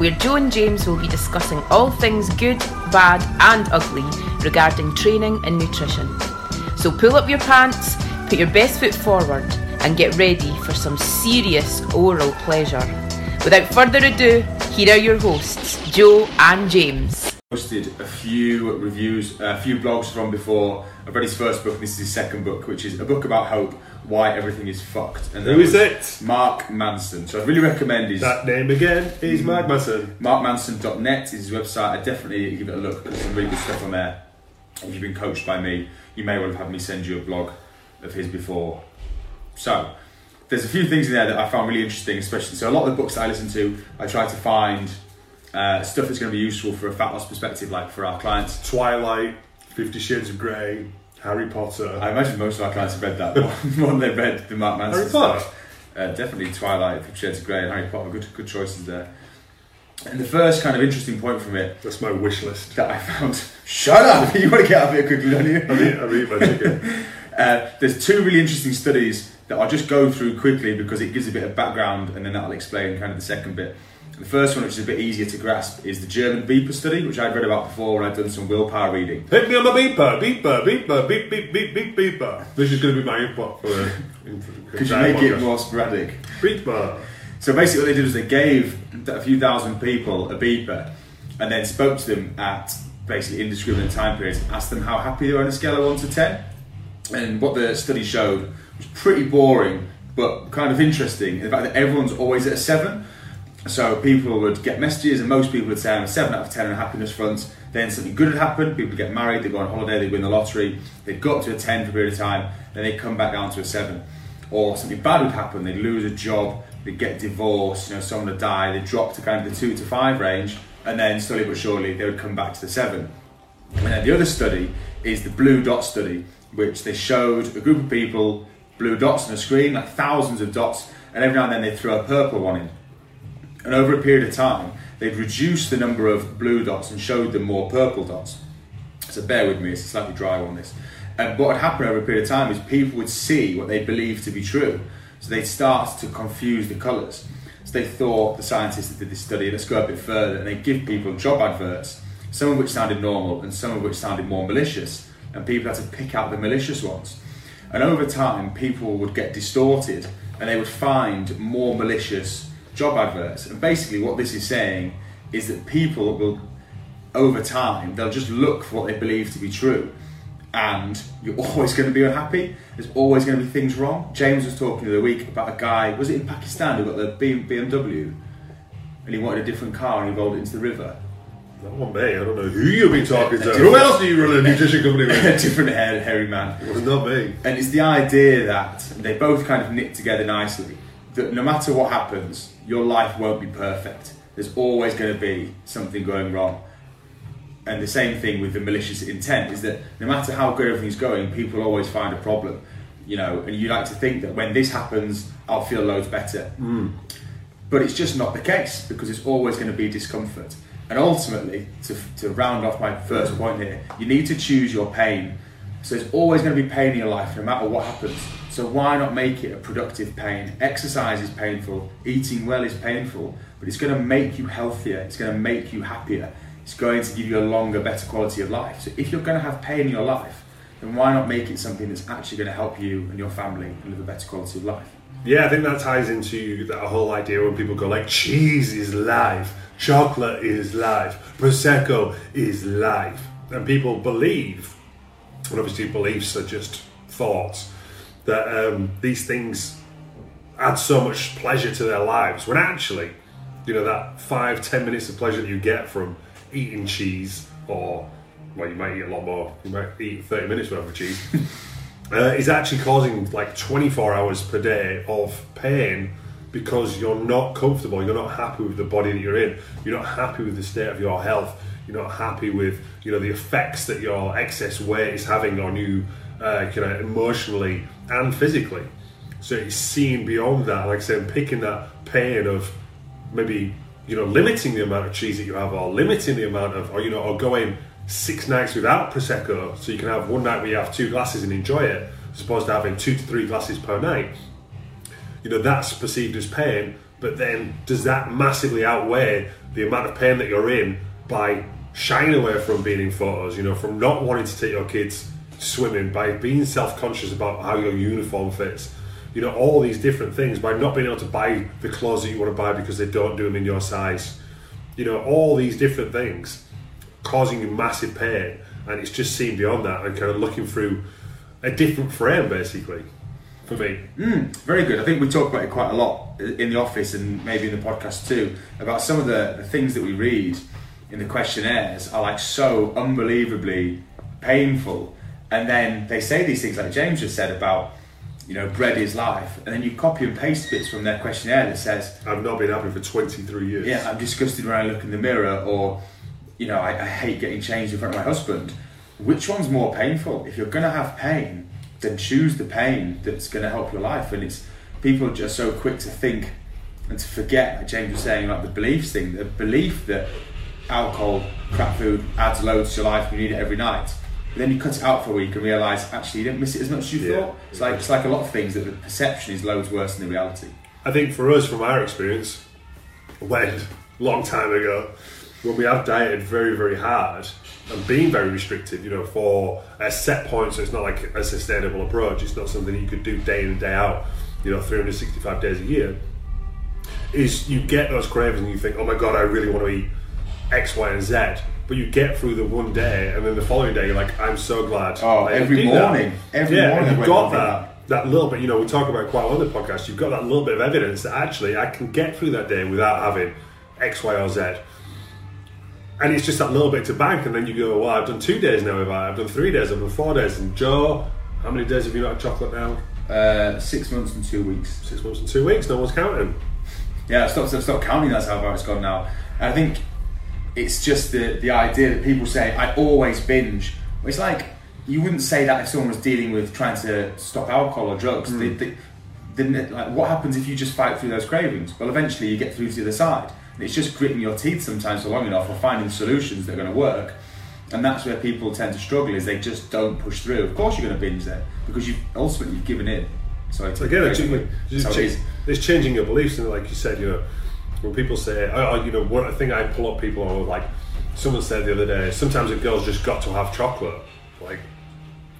where Joe and James will be discussing all things good, bad, and ugly regarding training and nutrition. So pull up your pants, put your best foot forward, and get ready for some serious oral pleasure. Without further ado, here are your hosts, Joe and James. posted a few reviews, a few blogs from before. I've read his first book, and this is his second book, which is a book about hope, why everything is fucked. And Who is it? Mark Manson. So I really recommend his That name again is Mark Manson. markmanson.net is his website. I definitely give it a look. There's some really good stuff on there. If you've been coached by me, you may well have had me send you a blog of his before. So there's a few things in there that I found really interesting, especially so a lot of the books that I listen to, I try to find uh, stuff that's going to be useful for a fat loss perspective, like for our clients. Twilight, Fifty Shades of Grey, Harry Potter. I imagine most of our clients have read that more than they've read the Mark Manson Harry Potter? stuff. Uh, definitely Twilight, Fifty Shades of Grey, and Harry Potter. Good, good choices there. And the first kind of interesting point from it That's my wish list. that I found. Shut up! You want to get out of here quickly, don't you? I mean, I mean my chicken. Uh, there's two really interesting studies that I'll just go through quickly because it gives a bit of background, and then that'll explain kind of the second bit. The first one, which is a bit easier to grasp, is the German beeper study, which I'd read about before when I'd done some willpower reading. Hit me on my beeper, beeper, beeper, beep, beep, beep, beep, beeper. This is going to be my input for the. Could you make it more sporadic? Beeper. So basically, what they did was they gave a few thousand people a beeper, and then spoke to them at basically indiscriminate time periods, asked them how happy they were on a scale of one to ten. And what the study showed was pretty boring, but kind of interesting. In the fact that everyone's always at a seven. So people would get messages, and most people would say I'm a seven out of ten on happiness fronts. Then something good would happen. People would get married, they'd go on holiday, they'd win the lottery. They'd go up to a ten for a period of time, then they'd come back down to a seven. Or something bad would happen. They'd lose a job, they'd get divorced, you know, someone would die. They'd drop to kind of the two to five range, and then slowly but surely they would come back to the seven. And then the other study is the blue dot study, which they showed a group of people blue dots on a screen, like thousands of dots, and every now and then they throw a purple one in. And over a period of time, they'd reduce the number of blue dots and showed them more purple dots. So bear with me, it's a slightly dry one this. And what would happen over a period of time is people would see what they believed to be true. So they'd start to confuse the colours. So they thought, the scientists that did this study, let's go a bit further, and they give people job adverts, some of which sounded normal and some of which sounded more malicious. And people had to pick out the malicious ones. And over time, people would get distorted and they would find more malicious job adverts. And basically, what this is saying is that people will, over time, they'll just look for what they believe to be true. And you're always going to be unhappy. There's always going to be things wrong. James was talking the other week about a guy, was it in Pakistan, who got the BMW and he wanted a different car and he rolled it into the river. That one me. I don't know who you'll be talking to. Who else do you run a nutrition company a with? different hair, hairy man. It was not me. And it's the idea that they both kind of knit together nicely. That no matter what happens, your life won't be perfect. There's always going to be something going wrong. And the same thing with the malicious intent is that no matter how good everything's going, people always find a problem. You know, and you like to think that when this happens, I'll feel loads better. Mm. But it's just not the case because it's always going to be discomfort. And ultimately, to, to round off my first point here, you need to choose your pain. So it's always going to be pain in your life no matter what happens. So why not make it a productive pain? Exercise is painful, eating well is painful, but it's going to make you healthier, it's going to make you happier, it's going to give you a longer, better quality of life. So if you're going to have pain in your life, then why not make it something that's actually going to help you and your family and live a better quality of life? Yeah, I think that ties into that whole idea when people go like, cheese is life, chocolate is life, prosecco is life, and people believe, and obviously beliefs are just thoughts, that um, these things add so much pleasure to their lives. When actually, you know, that five ten minutes of pleasure that you get from eating cheese, or well, you might eat a lot more. You might eat thirty minutes worth of cheese. uh, is actually causing like 24 hours per day of pain because you're not comfortable, you're not happy with the body that you're in, you're not happy with the state of your health, you're not happy with you know the effects that your excess weight is having on you, uh, you know, emotionally and physically. So it's seeing beyond that, like I said, picking that pain of maybe you know limiting the amount of cheese that you have, or limiting the amount of, or you know, or going six nights without prosecco, so you can have one night where you have two glasses and enjoy it, as opposed to having two to three glasses per night. You know that's perceived as pain, but then does that massively outweigh the amount of pain that you're in by shying away from being in photos? You know, from not wanting to take your kids swimming, by being self-conscious about how your uniform fits you know all these different things by not being able to buy the clothes that you want to buy because they don't do them in your size you know all these different things causing you massive pain and it's just seeing beyond that and kind of looking through a different frame basically for me hmm, Very good. I think we talk about it quite a lot in the office and maybe in the podcast too about some of the, the things that we read in the questionnaires are like so unbelievably painful. And then they say these things like James just said about, you know, bread is life. And then you copy and paste bits from their questionnaire that says, i've not been happy for 23 years yeah, I'm disgusted when I look in the mirror, or, you know, I, I hate getting changed in front of my husband. Which one's more painful? If you're going to have pain, then choose the pain that's going to help your life. And it's people are just so quick to think and to forget, like James was saying, like the beliefs thing, the belief that alcohol, crap food adds loads to your life, you need it every night. But then you cut it out for a week and realise actually you didn't miss it as much as you Yeah. thought. It's like it's like a lot of things that the perception is loads worse than the reality. I think for us, from our experience, when long time ago, when we have dieted very, very hard and been very restricted, you know, for a set point, so it's not like a sustainable approach. It's not something you could do day in and day out, you know, 365 days a year. Is you get those cravings and you think, oh my god, I really want to eat X, Y, and Z. But you get through the one day, and then the following day, you're like, I'm so glad. Oh, I every did that." morning. Every yeah, morning You've got that that little bit, you know, we talk about quite a lot on the podcast. You've got that little bit of evidence that actually I can get through that day without having X, Y, or Z. And it's just that little bit to bank, and then you go, well, I've done two days now, have I? I've done three days, I've done four days. And Joe, how many days have you not had chocolate now? Uh, six months and two weeks. Six months and two weeks, no one's counting. Yeah, stop, stop, stop counting. That's how far it's gone now. And I think it's just the the idea that people say I always binge. It's like you wouldn't say that if someone was dealing with trying to stop alcohol or drugs. Mm. They, they, then it- like, what happens if you just fight through those cravings? Well, eventually you get through to the other side. It's just gritting your teeth sometimes for long enough or finding solutions that are going to work. And that's where people tend to struggle is they just don't push through. Of course you're going to binge there because you've ultimately you've given in. So Again, it's, it's, it's changing your beliefs, and like you said, you know, when people say, oh, oh, you know, one thing I pull up people on, like someone said the other day, sometimes a girl's just got to have chocolate. Like,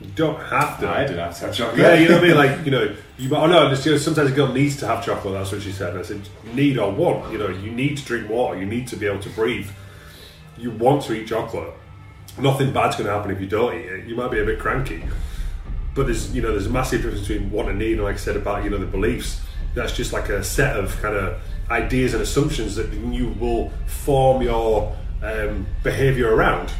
you don't have to. I didn't have to have chocolate. Yeah, you know what I mean? Like, you know, you, oh no, just, you know, sometimes a girl needs to have chocolate, that's what she said. And I said, need or want, you know, you need to drink water, you need to be able to breathe. You want to eat chocolate. Nothing bad's going to happen if you don't eat it. You might be a bit cranky. But there's, you know, there's a massive difference between want and need, and like I said about, you know, the beliefs. That's just like a set of kind of ideas and assumptions that you will form your um, behavior around.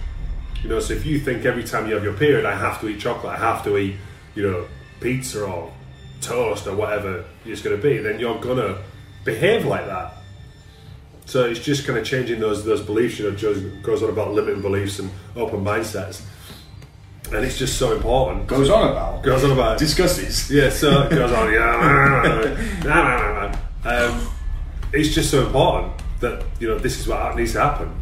You know, so if you think every time you have your period, I have to eat chocolate, I have to eat, you know, pizza or toast or whatever it's going to be, then you're going to behave like that. So it's just kind of changing those those beliefs. You know, Joe goes on about limiting beliefs and open mindsets, and it's just so important. Goes on about. Goes on about Discusses. yeah, so it goes on. Yeah, um, it's just so important that you know this is what needs to happen.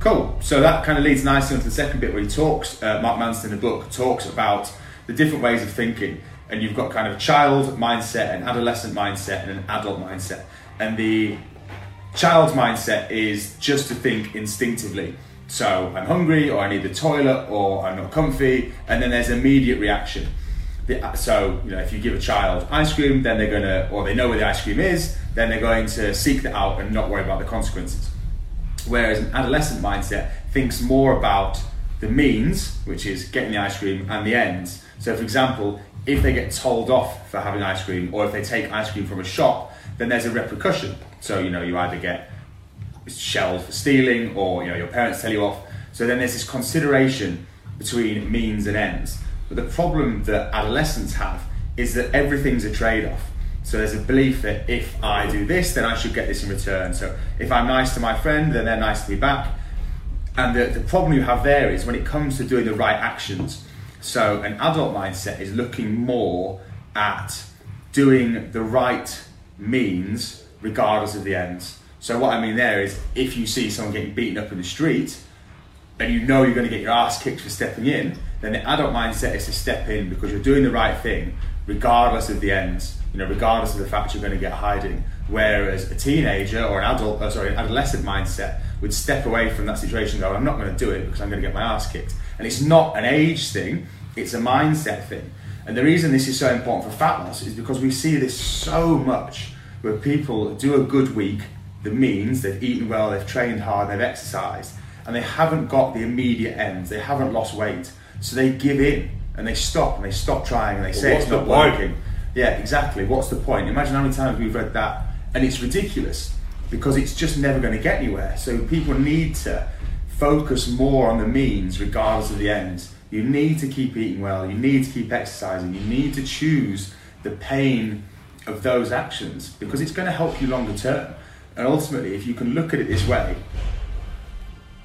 Cool. So that kind of leads nicely into the second bit where he talks, uh, Mark Manson in the book talks about the different ways of thinking. And you've got kind of a child mindset, an adolescent mindset, and an adult mindset. And the child's mindset is just to think instinctively. So I'm hungry, or I need the toilet, or I'm not comfy, and then there's immediate reaction. The, uh, so you know, if you give a child ice cream, then they're gonna, or they know where the ice cream is, then they're going to seek that out and not worry about the consequences. Whereas an adolescent mindset thinks more about the means, which is getting the ice cream, and the ends. So, for example, if they get told off for having ice cream, or if they take ice cream from a shop, then there's a repercussion. So, you know, you either get shelled for stealing, or you know, your parents tell you off. So then there's this consideration between means and ends. But the problem that adolescents have is that everything's a trade-off. So there's a belief that if I do this, then I should get this in return. So if I'm nice to my friend, then they're nice to me back. And the, the problem you have there is when it comes to doing the right actions. So an adult mindset is looking more at doing the right means regardless of the ends. So what I mean there is if you see someone getting beaten up in the street and you know you're going to get your ass kicked for stepping in, then the adult mindset is to step in because you're doing the right thing regardless of the ends, you know, regardless of the fact you're going to get hiding. Whereas a teenager or an adult, uh, sorry, an adolescent mindset would step away from that situation and go, I'm not going to do it because I'm going to get my ass kicked. And it's not an age thing, it's a mindset thing. And the reason this is so important for fat loss is because we see this so much where people do a good week the means they've eaten well, they've trained hard, they've exercised, and they haven't got the immediate ends, they haven't lost weight. So they give in and they stop and they stop trying and they say it's not working. Yeah, exactly. What's the point? Imagine how many times we've read that, and it's ridiculous because it's just never going to get anywhere. So people need to focus more on the means regardless of the ends. You need to keep eating well, you need to keep exercising, you need to choose the pain of those actions because it's going to help you longer term. And ultimately, if you can look at it this way,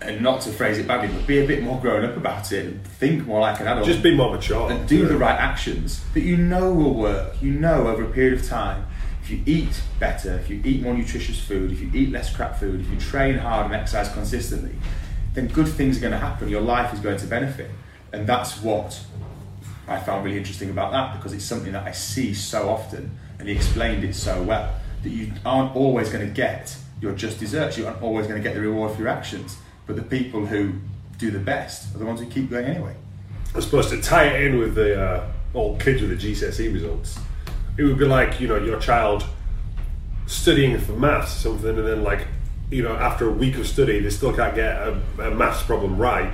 and not to phrase it badly, but be a bit more grown up about it, and think more like an adult Just be more mature. and do Yeah. the right actions that you know will work. You know over a period of time, if you eat better, if you eat more nutritious food, if you eat less crap food, if you train hard and exercise consistently, then good things are going to happen. Your life is going to benefit, and that's what I found really interesting about that because it's something that I see so often, and he explained it so well that you aren't always going to get your just desserts. You aren't always going to get the reward for your actions, but the people who do the best are the ones who keep going anyway. I suppose to tie it in with the uh, old kids with the GCSE results, it would be like you know your child studying for maths or something, and then like you know after a week of study they still can't get a, a maths problem right.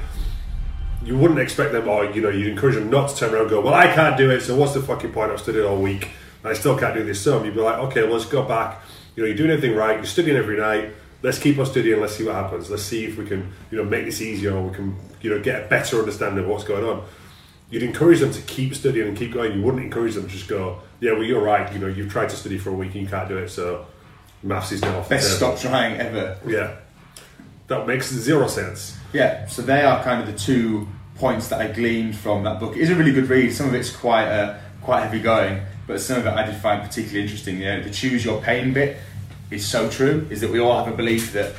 You wouldn't expect them, or you know, you'd encourage them not to turn around and go, "Well, I can't do it, so what's the fucking point? I've studied all week, and I still can't do this sum." You'd be like, "Okay, well, let's go back. You know, you're doing everything right. You're studying every night. Let's keep on studying. Let's see what happens. Let's see if we can, you know, make this easier, or we can, you know, get a better understanding of what's going on." you'd encourage them to keep studying and keep going. You wouldn't encourage them to just go, yeah, well, you're right. You know, you've tried to study for a week and you can't do it, so maths is now off Best stop trying ever. Yeah, that makes zero sense. Yeah, so they are kind of the two points that I gleaned from that book. It is a really good read. Some of it's quite uh, quite heavy going, but some of it I did find particularly interesting. You know, the choose your pain bit is so true. Is that we all have a belief that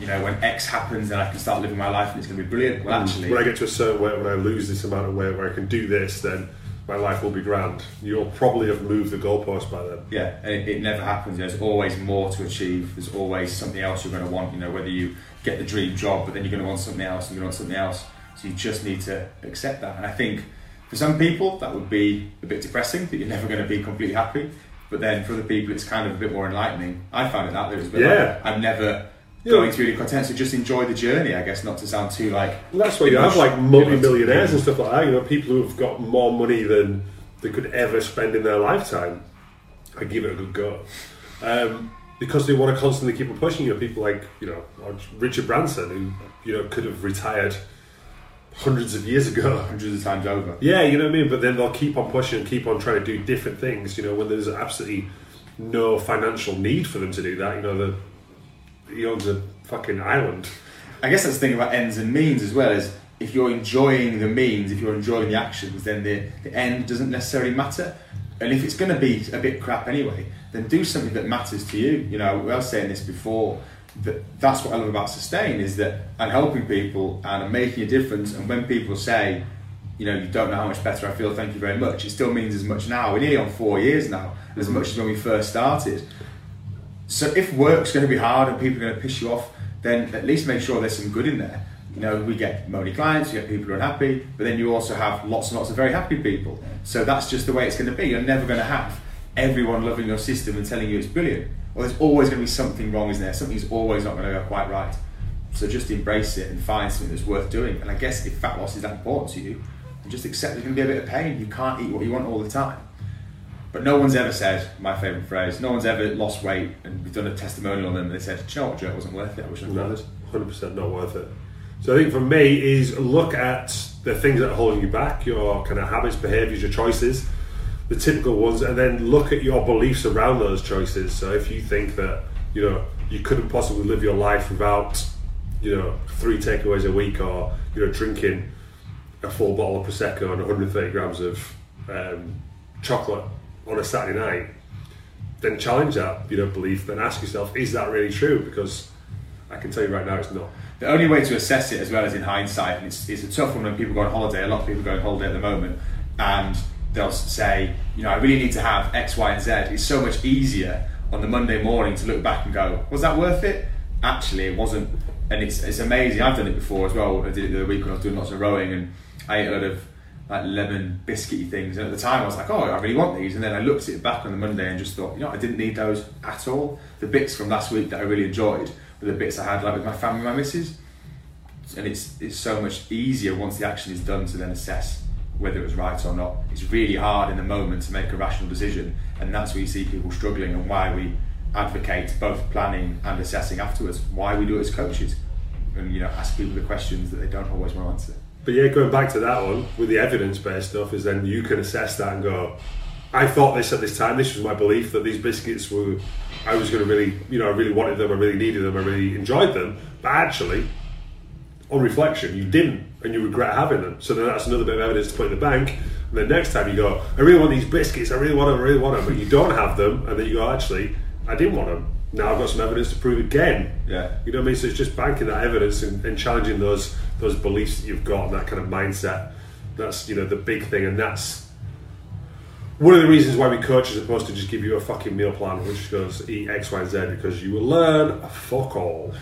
you know when X happens, then I can start living my life and it's going to be brilliant. Well, mm. actually, when I get to a certain weight, when I lose this amount of weight, where I can do this, then my life will be grand. You'll probably have moved the goalpost by then. yeah, and it, it never happens. There's always more to achieve. There's always something else you're going to want. You know, whether you get the dream job, but then you're going to want something else, and you're going to want something else. So you just need to accept that. And I think for some people that would be a bit depressing that you're never going to be completely happy. But then for other people, it's kind of a bit more enlightening. I found it that way as well. Yeah. I'm never Yeah. going to really content. So just enjoy the journey. I guess not to sound too like. Well, that's why you have like multi-millionaires and stuff like that. You know, people who've got more money than they could ever spend in their lifetime. I give it a good go um, because they want to constantly keep on pushing. You know, people like you know Richard Branson, who you know could have retired hundreds of years ago. hundreds of times over. Yeah, you know what I mean. But then they'll keep on pushing and keep on trying to do different things. You know, when there's absolutely no financial need for them to do that. You know, the he owns a fucking island. I guess that's the thing about ends and means as well is if you're enjoying the means, if you're enjoying the actions, then the, the end doesn't necessarily matter. And if it's going to be a bit crap anyway, then do something that matters to you. You know, we I was saying this before. That that's what I love about sustain is that I'm helping people and I'm making a difference. And when people say, you know, you don't know how much better I feel, thank you very much. It still means as much now. We're nearly on four years now, as much as when we first started. So if work's going to be hard and people are going to piss you off, then at least make sure there's some good in there. You know, we get moany clients, we get people who are unhappy, but then you also have lots and lots of very happy people. So that's just the way it's going to be. You're never going to have everyone loving your system and telling you it's brilliant. Or there's always going to be something wrong, isn't there? Something's always not going to go quite right. So just embrace it and find something that's worth doing. And I guess if fat loss is that important to you, then just accept there's going to be a bit of pain. You can't eat what you want all the time. But no one's ever said, my favourite phrase, no one's ever lost weight and we've done a testimonial on them and they said, you know what, Joe, it wasn't worth it. I wish I'd bothered. Hundred percent not worth it. So I think for me is look at the things that are holding you back, your kind of habits, behaviours, your choices, the typical ones, and then look at your beliefs around those choices. So if you think that you know you couldn't possibly live your life without you know, three takeaways a week, or you know, drinking a full bottle of prosecco and 130 grams of um, chocolate on a Saturday night, then challenge that you know belief. Then ask yourself, is that really true? Because I can tell you right now, it's not. The only way to assess it as well as in hindsight, and it's, it's a tough one when people go on holiday. A lot of people go on holiday at the moment, and they'll say, you know, I really need to have X, Y, and Z. It's so much easier on the Monday morning to look back and go, was that worth it? Actually, it wasn't. And it's, it's amazing. I've done it before as well. I did it the week when I was doing lots of rowing, and I ate a lot of like lemon biscuity things. And at the time, I was like, oh, I really want these. And then I looked at it back on the Monday and just thought, you know, I didn't need those at all. The bits from last week that I really enjoyed were the bits I had like with my family, my missus and it's it's so much easier once the action is done to then assess whether it was right or not. It's really hard in the moment to make a rational decision, and that's where you see people struggling and why we advocate both planning and assessing afterwards. Why we do it as coaches, and you know ask people the questions that they don't always want to answer. But yeah, going back to that one with the evidence-based stuff, is then you can assess that and go, I thought this at this time. This was my belief that these biscuits were. I was going to really, you know, I really wanted them. I really needed them. I really enjoyed them. But actually, on reflection, you didn't, and you regret having them. So then that's another bit of evidence to put in the bank. And then next time you go, I really want these biscuits. I really want them. I really want them. But you don't have them, and then you go, actually, I didn't want them. Now I've got some evidence to prove again. Yeah. You know what I mean? So it's just banking that evidence and, and challenging those those beliefs that you've got and that kind of mindset. That's you know the big thing, and that's one of the reasons why we coach as opposed to just give you a fucking meal plan which goes eat X, Y, and Z because you will learn a fuck all.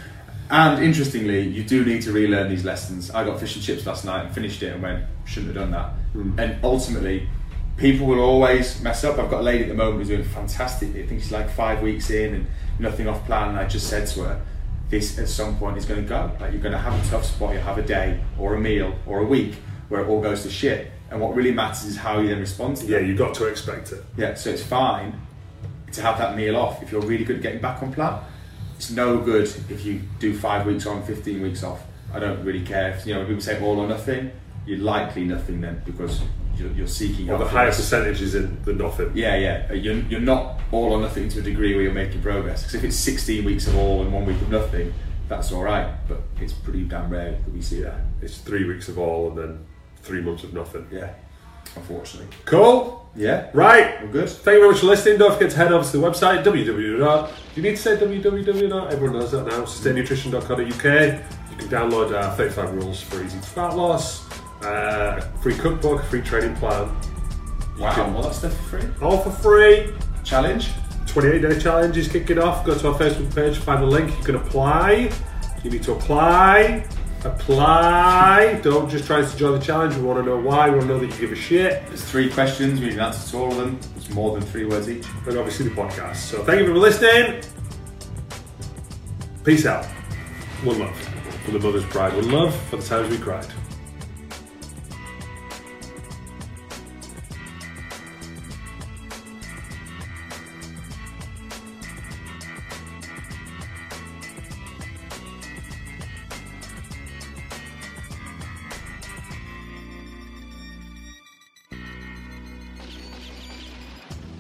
And interestingly, you do need to relearn these lessons. I got fish and chips last night and finished it and went, shouldn't have done that. Hmm. And ultimately, people will always mess up. I've got a lady at the moment who's doing fantastic. I think she's like five weeks in and nothing off plan. And I just said to her, this at some point is going to go. Like you're going to have a tough spot. You'll have a day or a meal or a week where it all goes to shit. And what really matters is how you then respond to it. Yeah, you've got to expect it. Yeah, so it's fine to have that meal off if you're really good at getting back on plan. It's no good if you do five weeks on, 15 weeks off. I don't really care. If, you know, when people say all or nothing, you're likely nothing then because you're, you're seeking Or the higher percentage is in the nothing. Yeah, yeah. You're, you're not all or nothing to a degree where you're making progress. Because if it's 16 weeks of all and one week of nothing, that's all right. But it's pretty damn rare that we see that. It's three weeks of all and then three months of nothing. Yeah, unfortunately. Cool. Yeah, Right. well, good. Thank you very much for listening. Don't forget to head over to the website www. Do You need to say www. Everyone knows that now. Sustainnutrition.co.uk. You can download uh, 35 rules for easy fat loss, uh, free cookbook, free training plan, Wow, can- all that stuff for free. all for free. Challenge. 28 day challenge is kicking off. Go to our Facebook page, find the link. You can apply. You need to apply. Apply. Don't just try to join the challenge. We want to know why. We want to know that you give a shit. There's three questions. We need an answer to all of them. It's more than three words each. and obviously the podcast. So thank you for listening. Peace out. One love for the mother's pride. One love for the times we cried.